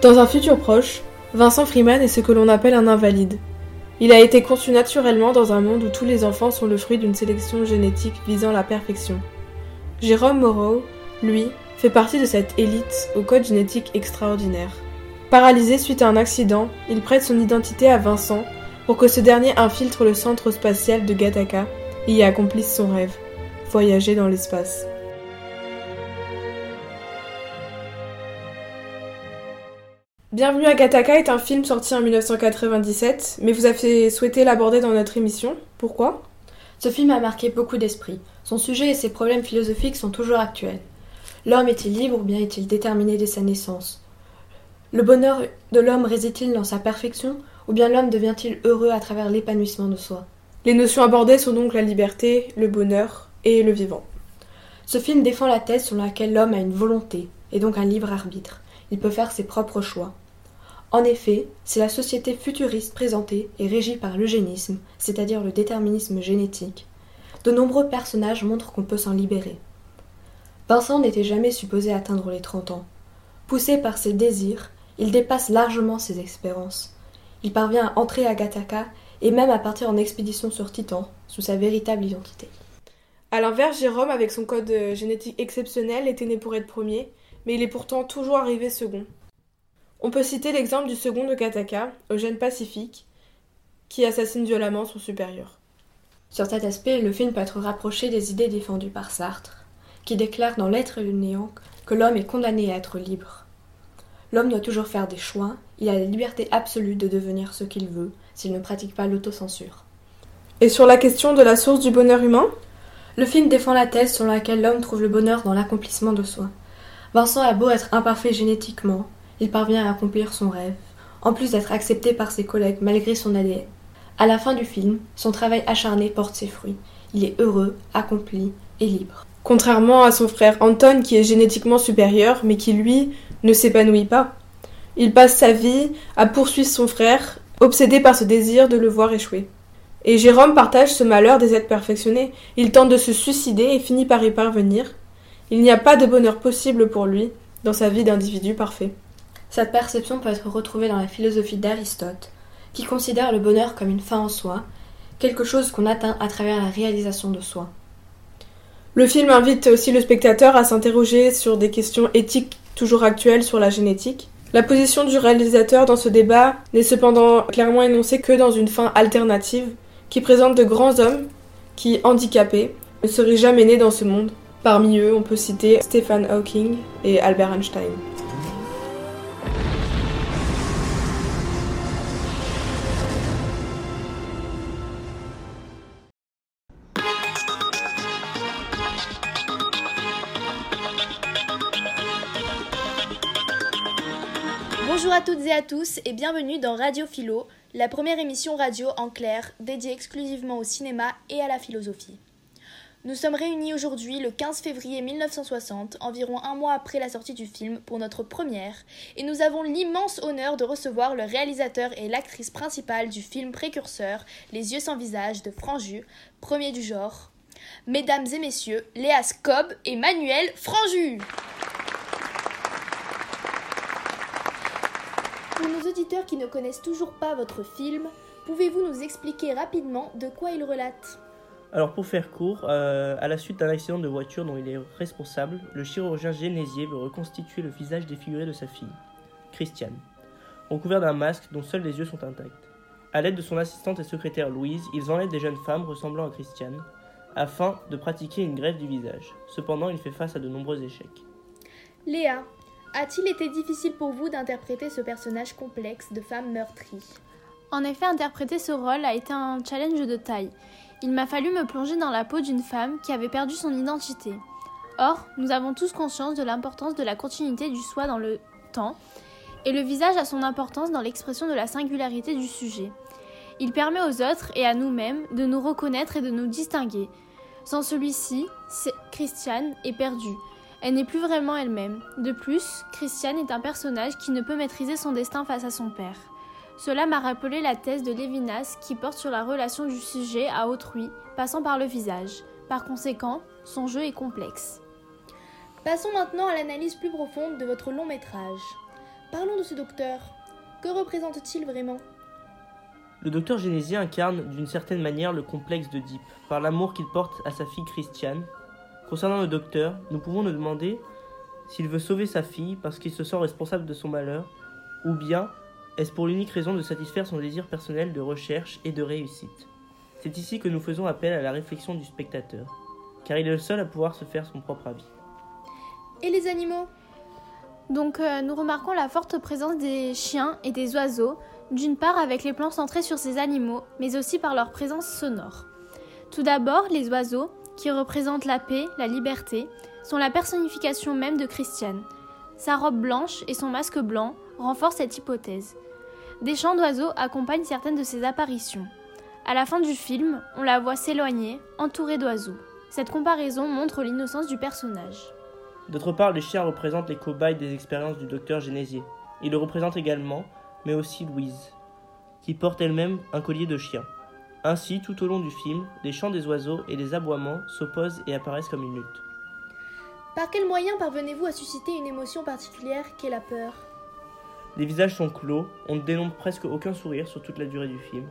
Dans un futur proche, Vincent Freeman est ce que l'on appelle un invalide. Il a été conçu naturellement dans un monde où tous les enfants sont le fruit d'une sélection génétique visant la perfection. Jérôme Moreau, lui, fait partie de cette élite au code génétique extraordinaire. Paralysé suite à un accident, il prête son identité à Vincent pour que ce dernier infiltre le centre spatial de Gattaca et y accomplisse son rêve, voyager dans l'espace. Bienvenue à Gattaca est un film sorti en 1997, mais vous avez souhaité l'aborder dans notre émission. Pourquoi? Ce film a marqué beaucoup d'esprits. Son sujet et ses problèmes philosophiques sont toujours actuels. L'homme est-il libre ou bien est-il déterminé dès sa naissance? Le bonheur de l'homme réside-t-il dans sa perfection ou bien l'homme devient-il heureux à travers l'épanouissement de soi? Les notions abordées sont donc la liberté, le bonheur et le vivant. Ce film défend la thèse sur laquelle l'homme a une volonté et donc un libre arbitre il peut faire ses propres choix. En effet, si la société futuriste présentée est régie par l'eugénisme, c'est-à-dire le déterminisme génétique, de nombreux personnages montrent qu'on peut s'en libérer. Vincent n'était jamais supposé atteindre les 30 ans. Poussé par ses désirs, il dépasse largement ses espérances. Il parvient à entrer à Gattaca et même à partir en expédition sur Titan, sous sa véritable identité. A l'inverse, Jérôme, avec son code génétique exceptionnel, était né pour être premier, mais il est pourtant toujours arrivé second. On peut citer l'exemple du second de Kataka, Eugène Pacifique, qui assassine violemment son supérieur. Sur cet aspect, le film peut être rapproché des idées défendues par Sartre, qui déclare dans L'être et le néant que l'homme est condamné à être libre. L'homme doit toujours faire des choix, il a la liberté absolue de devenir ce qu'il veut s'il ne pratique pas l'autocensure. Et sur la question de la source du bonheur humain? Le film défend la thèse selon laquelle l'homme trouve le bonheur dans l'accomplissement de soi. Vincent a beau être imparfait génétiquement, il parvient à accomplir son rêve, en plus d'être accepté par ses collègues malgré son ADN. À la fin du film, son travail acharné porte ses fruits. Il est heureux, accompli et libre. Contrairement à son frère Anton qui est génétiquement supérieur mais qui lui ne s'épanouit pas. Il passe sa vie à poursuivre son frère, obsédé par ce désir de le voir échouer. Et Jérôme partage ce malheur des êtres perfectionnés. Il tente de se suicider et finit par y parvenir, il n'y a pas de bonheur possible pour lui dans sa vie d'individu parfait. Cette perception peut être retrouvée dans la philosophie d'Aristote, qui considère le bonheur comme une fin en soi, quelque chose qu'on atteint à travers la réalisation de soi. Le film invite aussi le spectateur à s'interroger sur des questions éthiques toujours actuelles sur la génétique. La position du réalisateur dans ce débat n'est cependant clairement énoncée que dans une fin alternative qui présente de grands hommes qui, handicapés, ne seraient jamais nés dans ce monde Parmi eux, on peut citer Stephen Hawking et Albert Einstein. À tous et bienvenue dans Radio Philo, la première émission radio en clair dédiée exclusivement au cinéma et à la philosophie. Nous sommes réunis aujourd'hui le 15 février 1960, environ un mois après la sortie du film, pour notre première, et nous avons l'immense honneur de recevoir le réalisateur et l'actrice principale du film précurseur Les yeux sans visage de Franju, premier du genre. Mesdames et messieurs, Léa Scob et Manuel Franju. Pour nos auditeurs qui ne connaissent toujours pas votre film, pouvez-vous nous expliquer rapidement de quoi il relate? Alors pour faire court, euh, à la suite d'un accident de voiture dont il est responsable, le chirurgien génésier veut reconstituer le visage défiguré de sa fille, Christiane, recouvert d'un masque dont seuls les yeux sont intacts. À l'aide de son assistante et secrétaire Louise, ils enlèvent des jeunes femmes ressemblant à Christiane, afin de pratiquer une greffe du visage. Cependant, il fait face à de nombreux échecs. Léa, a-t-il été difficile pour vous d'interpréter ce personnage complexe de femme meurtrie En effet, interpréter ce rôle a été un challenge de taille. Il m'a fallu me plonger dans la peau d'une femme qui avait perdu son identité. Or, nous avons tous conscience de l'importance de la continuité du soi dans le temps, et le visage a son importance dans l'expression de la singularité du sujet. Il permet aux autres et à nous-mêmes de nous reconnaître et de nous distinguer. Sans celui-ci, Christiane est perdue. Elle n'est plus vraiment elle-même. De plus, Christiane est un personnage qui ne peut maîtriser son destin face à son père. Cela m'a rappelé la thèse de Lévinas qui porte sur la relation du sujet à autrui, passant par le visage. Par conséquent, son jeu est complexe. Passons maintenant à l'analyse plus profonde de votre long métrage. Parlons de ce docteur. Que représente-t-il vraiment? Le docteur Génésier incarne d'une certaine manière le complexe de Deep, par l'amour qu'il porte à sa fille Christiane. Concernant le docteur, nous pouvons nous demander s'il veut sauver sa fille parce qu'il se sent responsable de son malheur, ou bien est-ce pour l'unique raison de satisfaire son désir personnel de recherche et de réussite. C'est ici que nous faisons appel à la réflexion du spectateur, car il est le seul à pouvoir se faire son propre avis. Et les animaux? Donc euh, nous remarquons la forte présence des chiens et des oiseaux, d'une part avec les plans centrés sur ces animaux, mais aussi par leur présence sonore. Tout d'abord, les oiseaux, qui représentent la paix, la liberté, sont la personnification même de Christiane. Sa robe blanche et son masque blanc renforcent cette hypothèse. Des chants d'oiseaux accompagnent certaines de ces apparitions. À la fin du film, on la voit s'éloigner, entourée d'oiseaux. Cette comparaison montre l'innocence du personnage. D'autre part, les chiens représentent les cobayes des expériences du docteur Génésier. Ils le représentent également, mais aussi Louise, qui porte elle-même un collier de chien. Ainsi, tout au long du film, les chants des oiseaux et les aboiements s'opposent et apparaissent comme une lutte. Par quel moyen parvenez-vous à susciter une émotion particulière qu'est la peur? Les visages sont clos, on ne dénombre presque aucun sourire sur toute la durée du film.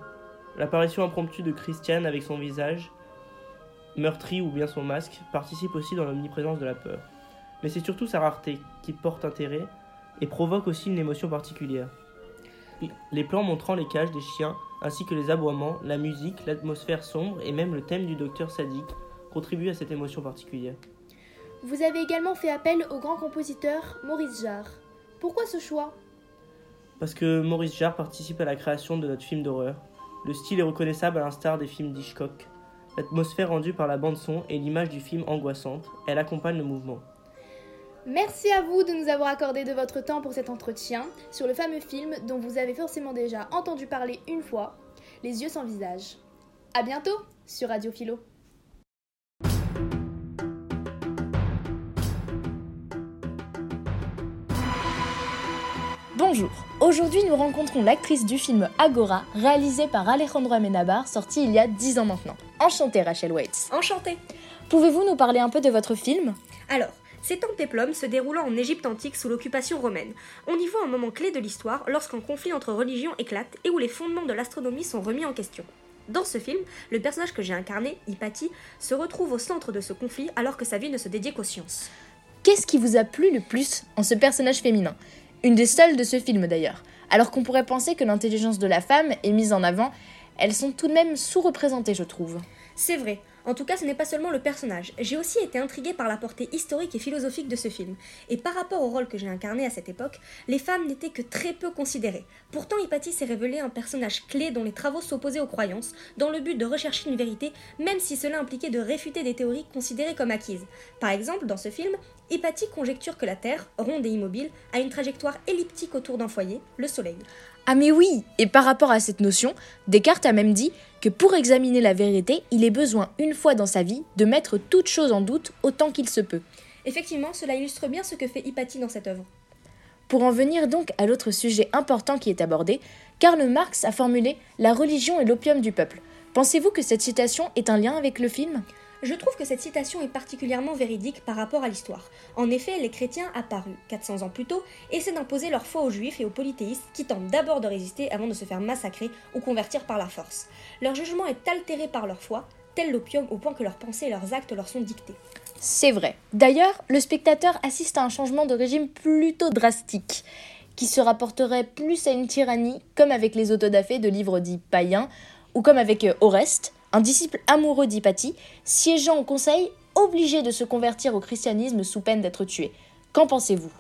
L'apparition impromptue de Christiane avec son visage meurtri ou bien son masque participe aussi dans l'omniprésence de la peur. Mais c'est surtout sa rareté qui porte intérêt et provoque aussi une émotion particulière. Les plans montrant les cages des chiens, ainsi que les aboiements, la musique, l'atmosphère sombre et même le thème du docteur sadique contribuent à cette émotion particulière. Vous avez également fait appel au grand compositeur Maurice Jarre. Pourquoi ce choix? Parce que Maurice Jarre participe à la création de notre film d'horreur. Le style est reconnaissable à l'instar des films d'Hitchcock. L'atmosphère rendue par la bande-son et l'image du film angoissante, elle accompagne le mouvement. Merci à vous de nous avoir accordé de votre temps pour cet entretien sur le fameux film dont vous avez forcément déjà entendu parler une fois, Les yeux sans visage. À bientôt sur Radio Philo. Bonjour, aujourd'hui nous rencontrons l'actrice du film Agora, réalisé par Alejandro Amenabar, sorti il y a 10 ans maintenant. Enchantée Rachel Waits. Enchantée Pouvez-vous nous parler un peu de votre film? Alors, c'est un péplum se déroulant en Égypte antique sous l'occupation romaine. On y voit un moment clé de l'histoire lorsqu'un conflit entre religions éclate et où les fondements de l'astronomie sont remis en question. Dans ce film, le personnage que j'ai incarné, Hypatie, se retrouve au centre de ce conflit alors que sa vie ne se dédiait qu'aux sciences. Qu'est-ce qui vous a plu le plus en ce personnage féminin? Une des seules de ce film d'ailleurs. Alors qu'on pourrait penser que l'intelligence de la femme est mise en avant, elles sont tout de même sous-représentées, je trouve. C'est vrai. En tout cas, ce n'est pas seulement le personnage. J'ai aussi été intriguée par la portée historique et philosophique de ce film. Et par rapport au rôle que j'ai incarné à cette époque, les femmes n'étaient que très peu considérées. Pourtant, Hypatie s'est révélée un personnage clé dont les travaux s'opposaient aux croyances, dans le but de rechercher une vérité, même si cela impliquait de réfuter des théories considérées comme acquises. Par exemple, dans ce film, Hypatie conjecture que la Terre, ronde et immobile, a une trajectoire elliptique autour d'un foyer, le Soleil. Ah mais oui Et par rapport à cette notion, Descartes a même dit que pour examiner la vérité, il est besoin une fois dans sa vie de mettre toute chose en doute autant qu'il se peut. Effectivement, cela illustre bien ce que fait Hypatie dans cette œuvre. Pour en venir donc à l'autre sujet important qui est abordé, Karl Marx a formulé La religion est l'opium du peuple. Pensez-vous que cette citation est un lien avec le film? Je trouve que cette citation est particulièrement véridique par rapport à l'histoire. En effet, les chrétiens apparus 400 ans plus tôt essaient d'imposer leur foi aux juifs et aux polythéistes qui tentent d'abord de résister avant de se faire massacrer ou convertir par la force. Leur jugement est altéré par leur foi, tel l'opium au point que leurs pensées et leurs actes leur sont dictés. C'est vrai. D'ailleurs, le spectateur assiste à un changement de régime plutôt drastique, qui se rapporterait plus à une tyrannie, comme avec les autodafés de livres dits païens, ou comme avec euh, Oreste, un disciple amoureux d'Hypatie, siégeant au conseil, obligé de se convertir au christianisme sous peine d'être tué. Qu'en pensez-vous?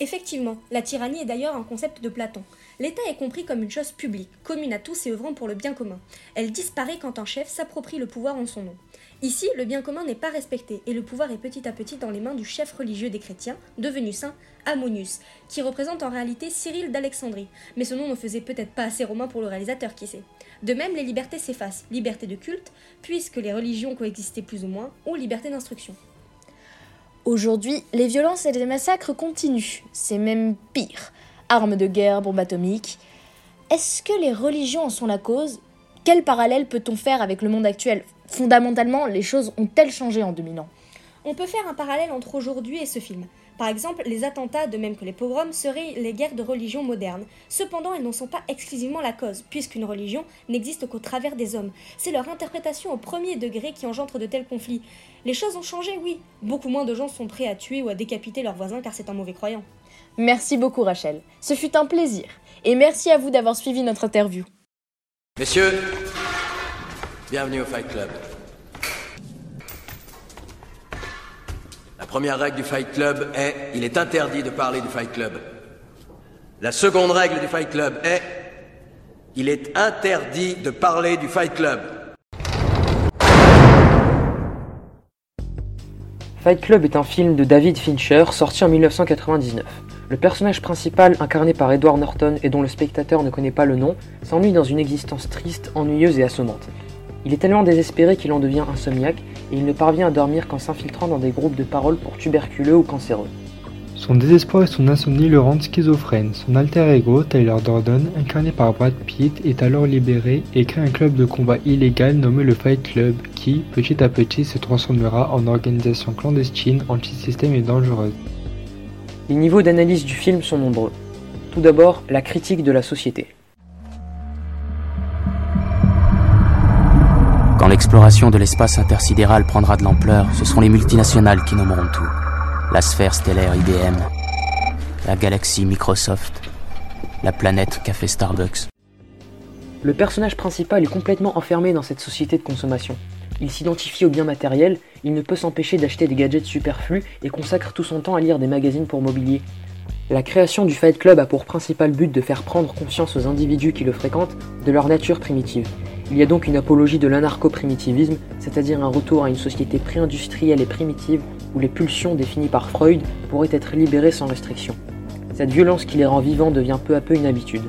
Effectivement, la tyrannie est d'ailleurs un concept de Platon. L'État est compris comme une chose publique, commune à tous et œuvrant pour le bien commun. Elle disparaît quand un chef s'approprie le pouvoir en son nom. Ici, le bien commun n'est pas respecté et le pouvoir est petit à petit dans les mains du chef religieux des chrétiens, devenu saint, Ammonius, qui représente en réalité Cyril d'Alexandrie. Mais ce nom ne faisait peut-être pas assez romain pour le réalisateur, qui sait? De même, les libertés s'effacent, liberté de culte, puisque les religions coexistaient plus ou moins, ou liberté d'instruction. Aujourd'hui, les violences et les massacres continuent. C'est même pire. Armes de guerre, bombes atomiques. Est-ce que les religions en sont la cause? Quel parallèle peut-on faire avec le monde actuel? Fondamentalement, les choses ont-elles changé en 2000 ans? On peut faire un parallèle entre aujourd'hui et ce film. Par exemple, les attentats, de même que les pogroms, seraient les guerres de religion modernes. Cependant, elles n'en sont pas exclusivement la cause, puisqu'une religion n'existe qu'au travers des hommes. C'est leur interprétation au premier degré qui engendre de tels conflits. Les choses ont changé, oui. Beaucoup moins de gens sont prêts à tuer ou à décapiter leurs voisins car c'est un mauvais croyant. Merci beaucoup Rachel. Ce fut un plaisir. Et merci à vous d'avoir suivi notre interview. Messieurs, bienvenue au Fight Club. Première règle du Fight Club est il est interdit de parler du Fight Club. La seconde règle du Fight Club est il est interdit de parler du Fight Club. Fight Club est un film de David Fincher sorti en 1999. Le personnage principal, incarné par Edward Norton et dont le spectateur ne connaît pas le nom, s'ennuie dans une existence triste, ennuyeuse et assommante. Il est tellement désespéré qu'il en devient insomniaque et il ne parvient à dormir qu'en s'infiltrant dans des groupes de paroles pour tuberculeux ou cancéreux. Son désespoir et son insomnie le rendent schizophrène. Son alter ego, Tyler Durden, incarné par Brad Pitt, est alors libéré et crée un club de combat illégal nommé le Fight Club qui, petit à petit, se transformera en organisation clandestine, anti-système et dangereuse. Les niveaux d'analyse du film sont nombreux. Tout d'abord, la critique de la société. Quand l'exploration de l'espace intersidéral prendra de l'ampleur, ce seront les multinationales qui nommeront tout. La sphère stellaire IBM, la galaxie Microsoft, la planète Café Starbucks. Le personnage principal est complètement enfermé dans cette société de consommation. Il s'identifie aux biens matériels, il ne peut s'empêcher d'acheter des gadgets superflus et consacre tout son temps à lire des magazines pour mobilier. La création du Fight Club a pour principal but de faire prendre conscience aux individus qui le fréquentent de leur nature primitive. Il y a donc une apologie de l'anarcho-primitivisme, c'est-à-dire un retour à une société pré-industrielle et primitive où les pulsions définies par Freud pourraient être libérées sans restriction. Cette violence qui les rend vivants devient peu à peu une habitude.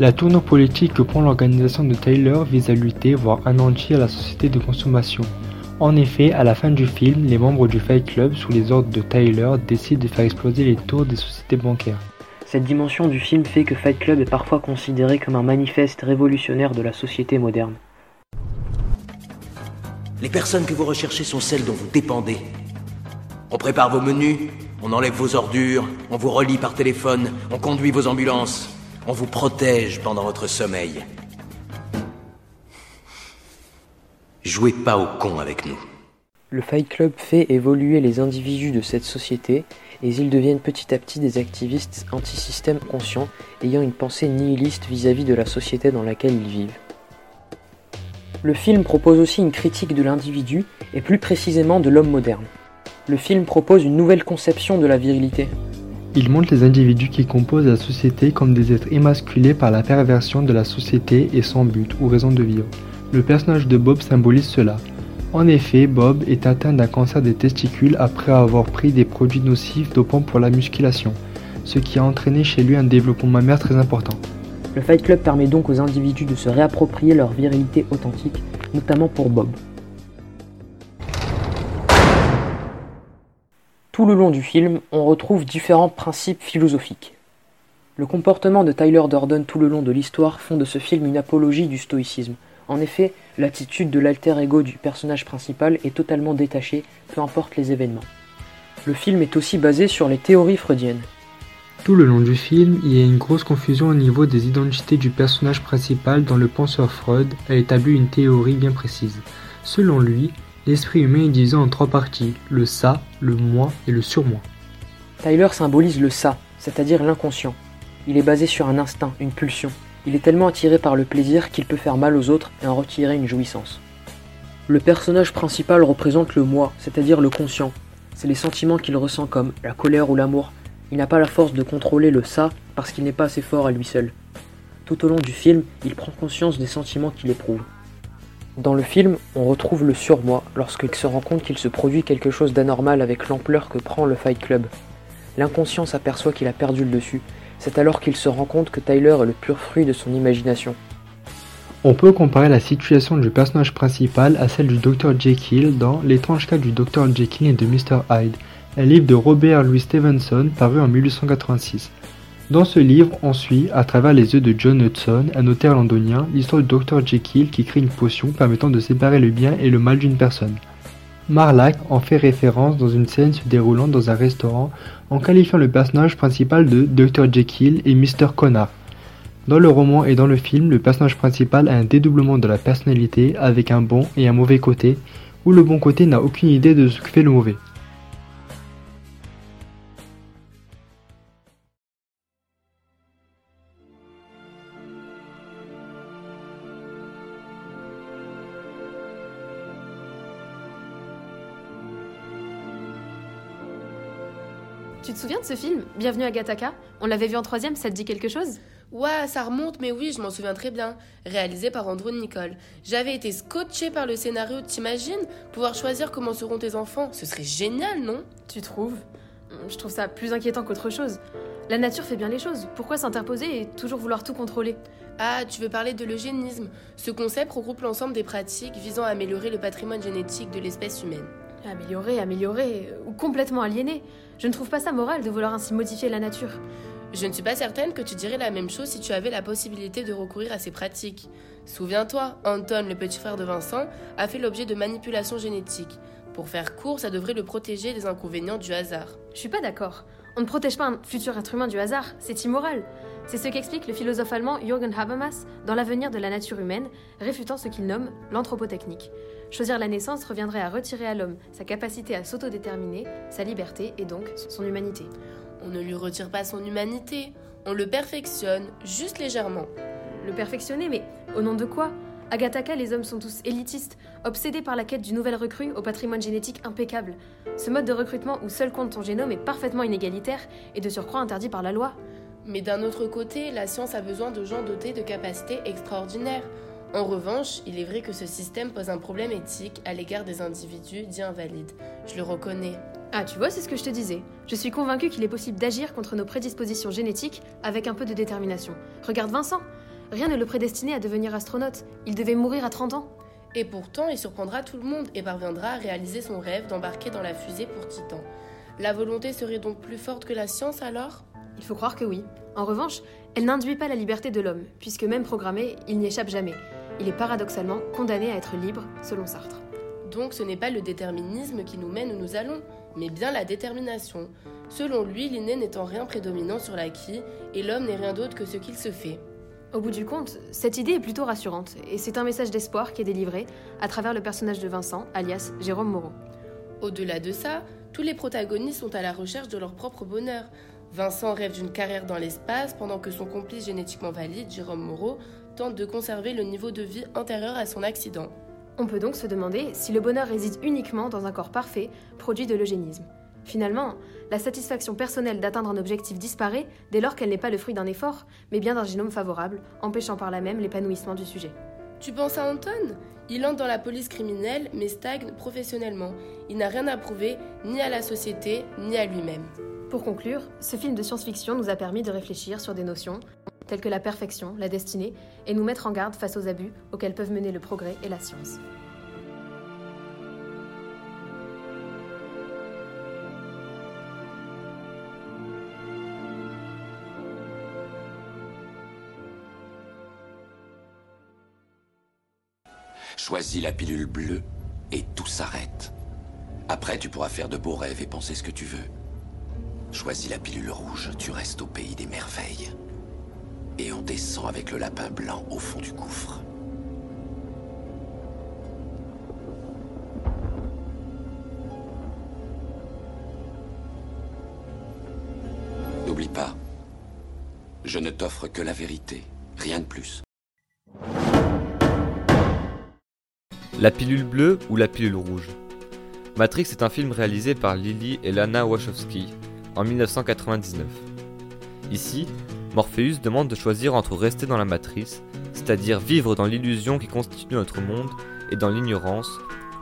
La tournure politique que prend l'organisation de Tyler vise à lutter, voire anéantir la société de consommation. En effet, à la fin du film, les membres du Fight Club, sous les ordres de Tyler, décident de faire exploser les tours des sociétés bancaires. Cette dimension du film fait que Fight Club est parfois considéré comme un manifeste révolutionnaire de la société moderne. Les personnes que vous recherchez sont celles dont vous dépendez. On prépare vos menus, on enlève vos ordures, on vous relie par téléphone, on conduit vos ambulances, on vous protège pendant votre sommeil. Jouez pas au con avec nous. Le Fight Club fait évoluer les individus de cette société et ils deviennent petit à petit des activistes anti-système conscients ayant une pensée nihiliste vis-à-vis de la société dans laquelle ils vivent. Le film propose aussi une critique de l'individu et plus précisément de l'homme moderne. Le film propose une nouvelle conception de la virilité. Il montre les individus qui composent la société comme des êtres émasculés par la perversion de la société et sans but ou raison de vivre. Le personnage de Bob symbolise cela. En effet, Bob est atteint d'un cancer des testicules après avoir pris des produits nocifs dopants pour la musculation, ce qui a entraîné chez lui un développement mammaire très important. Le Fight Club permet donc aux individus de se réapproprier leur virilité authentique, notamment pour Bob. Tout le long du film, on retrouve différents principes philosophiques. Le comportement de Tyler Durden tout le long de l'histoire font de ce film une apologie du stoïcisme. En effet, l'attitude de l'alter ego du personnage principal est totalement détachée, peu importe les événements. Le film est aussi basé sur les théories freudiennes. Tout le long du film, il y a une grosse confusion au niveau des identités du personnage principal dont le penseur Freud a établi une théorie bien précise. Selon lui, l'esprit humain est divisé en trois parties, le ça, le moi et le surmoi. Tyler symbolise le ça, c'est-à-dire l'inconscient. Il est basé sur un instinct, une pulsion. Il est tellement attiré par le plaisir qu'il peut faire mal aux autres et en retirer une jouissance. Le personnage principal représente le moi, c'est-à-dire le conscient. C'est les sentiments qu'il ressent comme la colère ou l'amour. Il n'a pas la force de contrôler le ça parce qu'il n'est pas assez fort à lui seul. Tout au long du film, il prend conscience des sentiments qu'il éprouve. Dans le film, on retrouve le surmoi lorsqu'il se rend compte qu'il se produit quelque chose d'anormal avec l'ampleur que prend le Fight Club. L'inconscient s'aperçoit qu'il a perdu le dessus. C'est alors qu'il se rend compte que Tyler est le pur fruit de son imagination. On peut comparer la situation du personnage principal à celle du Dr Jekyll dans L'étrange cas du Dr Jekyll et de Mr Hyde, un livre de Robert Louis Stevenson paru en 1886. Dans ce livre, on suit, à travers les yeux de John Hudson, un notaire londonien, l'histoire du Dr Jekyll qui crée une potion permettant de séparer le bien et le mal d'une personne. Marlack en fait référence dans une scène se déroulant dans un restaurant en qualifiant le personnage principal de Dr Jekyll et Mr Connard. Dans le roman et dans le film, le personnage principal a un dédoublement de la personnalité avec un bon et un mauvais côté, où le bon côté n'a aucune idée de ce que fait le mauvais. Ce film Bienvenue à Gataka On l'avait vu en troisième, ça te dit quelque chose? Ouais, ça remonte, mais oui, je m'en souviens très bien. Réalisé par Andrew Nicole. J'avais été scotché par le scénario, t'imagines? Pouvoir choisir comment seront tes enfants, ce serait génial, non? Tu trouves? Je trouve ça plus inquiétant qu'autre chose. La nature fait bien les choses. Pourquoi s'interposer et toujours vouloir tout contrôler? Ah, tu veux parler de l'eugénisme Ce concept regroupe l'ensemble des pratiques visant à améliorer le patrimoine génétique de l'espèce humaine. Améliorer, améliorer, ou complètement aliéner. Je ne trouve pas ça moral de vouloir ainsi modifier la nature. Je ne suis pas certaine que tu dirais la même chose si tu avais la possibilité de recourir à ces pratiques. Souviens-toi, Anton, le petit frère de Vincent, a fait l'objet de manipulations génétiques. Pour faire court, ça devrait le protéger des inconvénients du hasard. Je suis pas d'accord. On ne protège pas un futur être humain du hasard, c'est immoral. C'est ce qu'explique le philosophe allemand Jürgen Habermas dans L'avenir de la nature humaine, réfutant ce qu'il nomme l'anthropotechnique. Choisir la naissance reviendrait à retirer à l'homme sa capacité à s'autodéterminer, sa liberté et donc son humanité. On ne lui retire pas son humanité, on le perfectionne, juste légèrement. Le perfectionner, mais au nom de quoi? À Gataka, les hommes sont tous élitistes, obsédés par la quête d'une nouvelle recrue au patrimoine génétique impeccable. Ce mode de recrutement où seul compte ton génome est parfaitement inégalitaire et de surcroît interdit par la loi. Mais d'un autre côté, la science a besoin de gens dotés de capacités extraordinaires. En revanche, il est vrai que ce système pose un problème éthique à l'égard des individus dits invalides. Je le reconnais. Ah, tu vois, c'est ce que je te disais. Je suis convaincue qu'il est possible d'agir contre nos prédispositions génétiques avec un peu de détermination. Regarde Vincent Rien ne le prédestinait à devenir astronaute. Il devait mourir à 30 ans. Et pourtant, il surprendra tout le monde et parviendra à réaliser son rêve d'embarquer dans la fusée pour Titan. La volonté serait donc plus forte que la science alors? Il faut croire que oui. En revanche, elle n'induit pas la liberté de l'homme, puisque même programmé, il n'y échappe jamais il est paradoxalement condamné à être libre, selon Sartre. Donc ce n'est pas le déterminisme qui nous mène où nous allons, mais bien la détermination. Selon lui, l'inné n'étant rien prédominant sur l'acquis, et l'homme n'est rien d'autre que ce qu'il se fait. Au bout du compte, cette idée est plutôt rassurante, et c'est un message d'espoir qui est délivré à travers le personnage de Vincent, alias Jérôme Moreau. Au-delà de ça, tous les protagonistes sont à la recherche de leur propre bonheur. Vincent rêve d'une carrière dans l'espace, pendant que son complice génétiquement valide, Jérôme Moreau, tente de conserver le niveau de vie antérieur à son accident. On peut donc se demander si le bonheur réside uniquement dans un corps parfait, produit de l'eugénisme. Finalement, la satisfaction personnelle d'atteindre un objectif disparaît dès lors qu'elle n'est pas le fruit d'un effort, mais bien d'un génome favorable, empêchant par là même l'épanouissement du sujet. Tu penses à Anton? Il entre dans la police criminelle, mais stagne professionnellement. Il n'a rien à prouver, ni à la société, ni à lui-même. Pour conclure, ce film de science-fiction nous a permis de réfléchir sur des notions telles que la perfection, la destinée, et nous mettre en garde face aux abus auxquels peuvent mener le progrès et la science. Choisis la pilule bleue et tout s'arrête. Après, tu pourras faire de beaux rêves et penser ce que tu veux. Choisis la pilule rouge, tu restes au pays des merveilles. Et on descend avec le lapin blanc au fond du gouffre. N'oublie pas, je ne t'offre que la vérité, rien de plus. La pilule bleue ou la pilule rouge? Matrix est un film réalisé par Lily et Lana Wachowski en 1999. Ici, Morpheus demande de choisir entre rester dans la matrice, c'est-à-dire vivre dans l'illusion qui constitue notre monde et dans l'ignorance,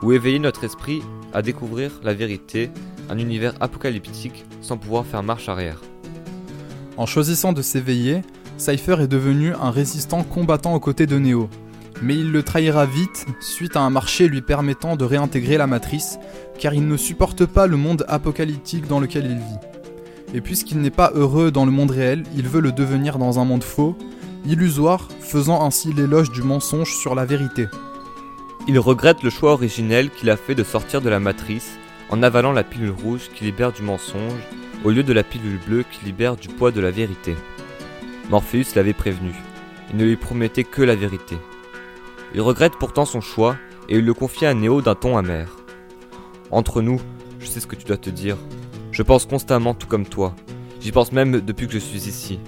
ou éveiller notre esprit à découvrir la vérité, un univers apocalyptique sans pouvoir faire marche arrière. En choisissant de s'éveiller, Cypher est devenu un résistant combattant aux côtés de Neo. Mais il le trahira vite suite à un marché lui permettant de réintégrer la matrice, car il ne supporte pas le monde apocalyptique dans lequel il vit. Et puisqu'il n'est pas heureux dans le monde réel, il veut le devenir dans un monde faux, illusoire, faisant ainsi l'éloge du mensonge sur la vérité. Il regrette le choix originel qu'il a fait de sortir de la matrice en avalant la pilule rouge qui libère du mensonge au lieu de la pilule bleue qui libère du poids de la vérité. Morpheus l'avait prévenu. Il ne lui promettait que la vérité. Il regrette pourtant son choix et il le confie à Néo d'un ton amer. Entre nous, je sais ce que tu dois te dire. Je pense constamment tout comme toi. J'y pense même depuis que je suis ici.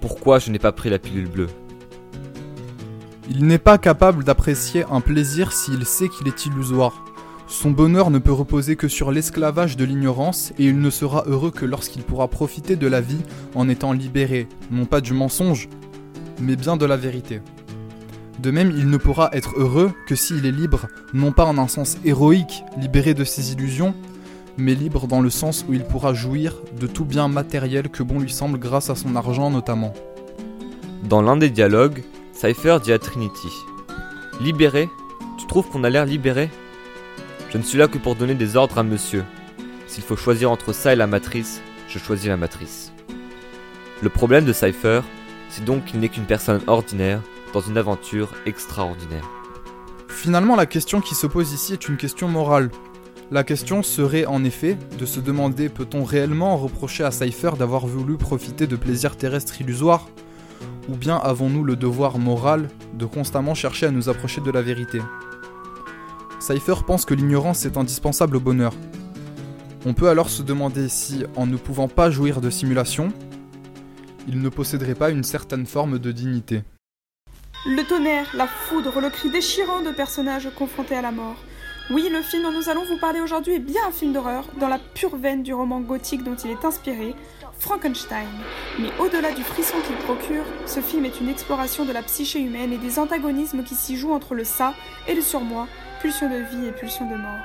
Pourquoi je n'ai pas pris la pilule bleue? Il n'est pas capable d'apprécier un plaisir s'il sait qu'il est illusoire. Son bonheur ne peut reposer que sur l'esclavage de l'ignorance et il ne sera heureux que lorsqu'il pourra profiter de la vie en étant libéré, non pas du mensonge, mais bien de la vérité. De même, il ne pourra être heureux que s'il est libre, non pas en un sens héroïque, libéré de ses illusions, mais libre dans le sens où il pourra jouir de tout bien matériel que bon lui semble grâce à son argent notamment. Dans l'un des dialogues, Cypher dit à Trinity Libéré Tu trouves qu'on a l'air libéré? Je ne suis là que pour donner des ordres à monsieur. S'il faut choisir entre ça et la matrice, je choisis la matrice. Le problème de Cypher, c'est donc qu'il n'est qu'une personne ordinaire dans une aventure extraordinaire. Finalement, la question qui se pose ici est une question morale. La question serait en effet de se demander peut-on réellement reprocher à Cypher d'avoir voulu profiter de plaisirs terrestres illusoires? Ou bien avons-nous le devoir moral de constamment chercher à nous approcher de la vérité? Cypher pense que l'ignorance est indispensable au bonheur. On peut alors se demander si, en ne pouvant pas jouir de simulation, il ne posséderait pas une certaine forme de dignité. Le tonnerre, la foudre, le cri déchirant de personnages confrontés à la mort. Oui, le film dont nous allons vous parler aujourd'hui est bien un film d'horreur, dans la pure veine du roman gothique dont il est inspiré, Frankenstein. Mais au-delà du frisson qu'il procure, ce film est une exploration de la psyché humaine et des antagonismes qui s'y jouent entre le ça et le surmoi, pulsion de vie et pulsion de mort.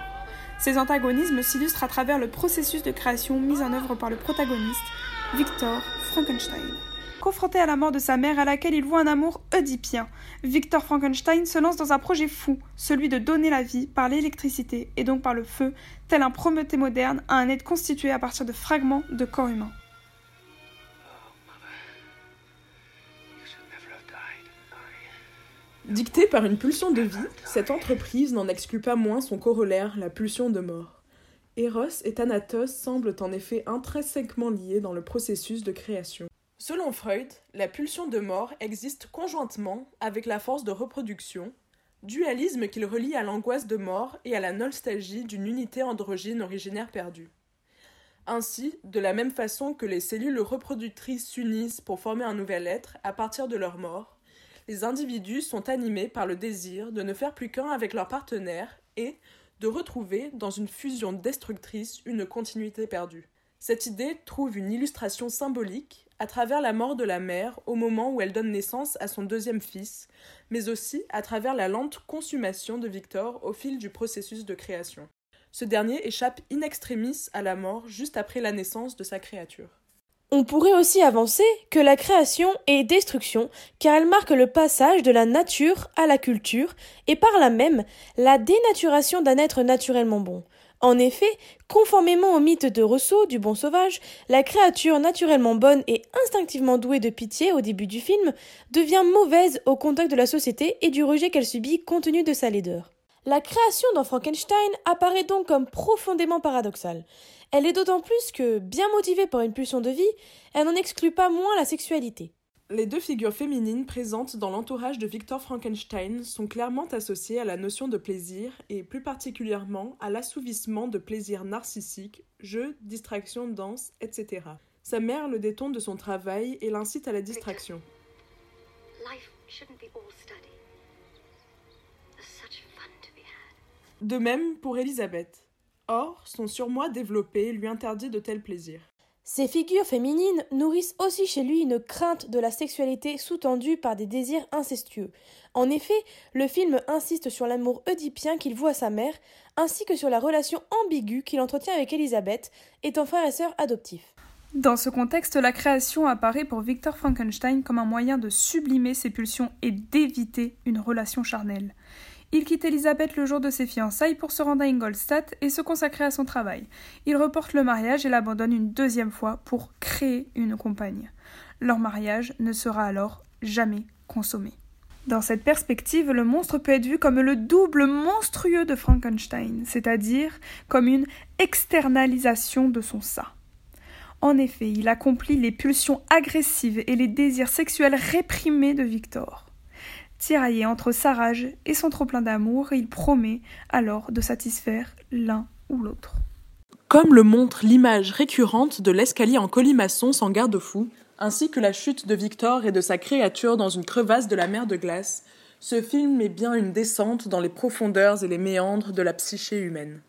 Ces antagonismes s'illustrent à travers le processus de création mis en œuvre par le protagoniste, Victor Frankenstein. Confronté à la mort de sa mère à laquelle il voit un amour oedipien, Victor Frankenstein se lance dans un projet fou, celui de donner la vie par l'électricité et donc par le feu, tel un Prométhée moderne à un être constitué à partir de fragments de corps humain. Dictée par une pulsion de vie, cette entreprise n'en exclut pas moins son corollaire, la pulsion de mort. Eros et Thanatos semblent en effet intrinsèquement liés dans le processus de création. Selon Freud, la pulsion de mort existe conjointement avec la force de reproduction, dualisme qu'il relie à l'angoisse de mort et à la nostalgie d'une unité androgyne originaire perdue. Ainsi, de la même façon que les cellules reproductrices s'unissent pour former un nouvel être à partir de leur mort, les individus sont animés par le désir de ne faire plus qu'un avec leur partenaire et de retrouver, dans une fusion destructrice, une continuité perdue. Cette idée trouve une illustration symbolique à travers la mort de la mère au moment où elle donne naissance à son deuxième fils, mais aussi à travers la lente consommation de Victor au fil du processus de création. Ce dernier échappe in extremis à la mort juste après la naissance de sa créature. On pourrait aussi avancer que la création est destruction, car elle marque le passage de la nature à la culture, et par là même la dénaturation d'un être naturellement bon. En effet, conformément au mythe de Rousseau du bon sauvage, la créature naturellement bonne et instinctivement douée de pitié au début du film devient mauvaise au contact de la société et du rejet qu'elle subit compte tenu de sa laideur. La création dans Frankenstein apparaît donc comme profondément paradoxale. Elle est d'autant plus que, bien motivée par une pulsion de vie, elle n'en exclut pas moins la sexualité. Les deux figures féminines présentes dans l'entourage de Victor Frankenstein sont clairement associées à la notion de plaisir et plus particulièrement à l'assouvissement de plaisirs narcissiques, jeux, distractions, danse, etc. Sa mère le détourne de son travail et l'incite à la distraction. De même pour Elisabeth. Or, son surmoi développé lui interdit de tels plaisirs. Ces figures féminines nourrissent aussi chez lui une crainte de la sexualité sous-tendue par des désirs incestueux. En effet, le film insiste sur l'amour oedipien qu'il voue à sa mère, ainsi que sur la relation ambiguë qu'il entretient avec Elisabeth, étant frère et sœur adoptifs. Dans ce contexte, la création apparaît pour Victor Frankenstein comme un moyen de sublimer ses pulsions et d'éviter une relation charnelle. Il quitte Elisabeth le jour de ses fiançailles pour se rendre à Ingolstadt et se consacrer à son travail. Il reporte le mariage et l'abandonne une deuxième fois pour créer une compagne. Leur mariage ne sera alors jamais consommé. Dans cette perspective, le monstre peut être vu comme le double monstrueux de Frankenstein, c'est-à-dire comme une externalisation de son ça. En effet, il accomplit les pulsions agressives et les désirs sexuels réprimés de Victor. Tiraillé entre sa rage et son trop-plein d'amour, il promet alors de satisfaire l'un ou l'autre. Comme le montre l'image récurrente de l'escalier en colimaçon sans garde-fou, ainsi que la chute de Victor et de sa créature dans une crevasse de la mer de glace, ce film est bien une descente dans les profondeurs et les méandres de la psyché humaine.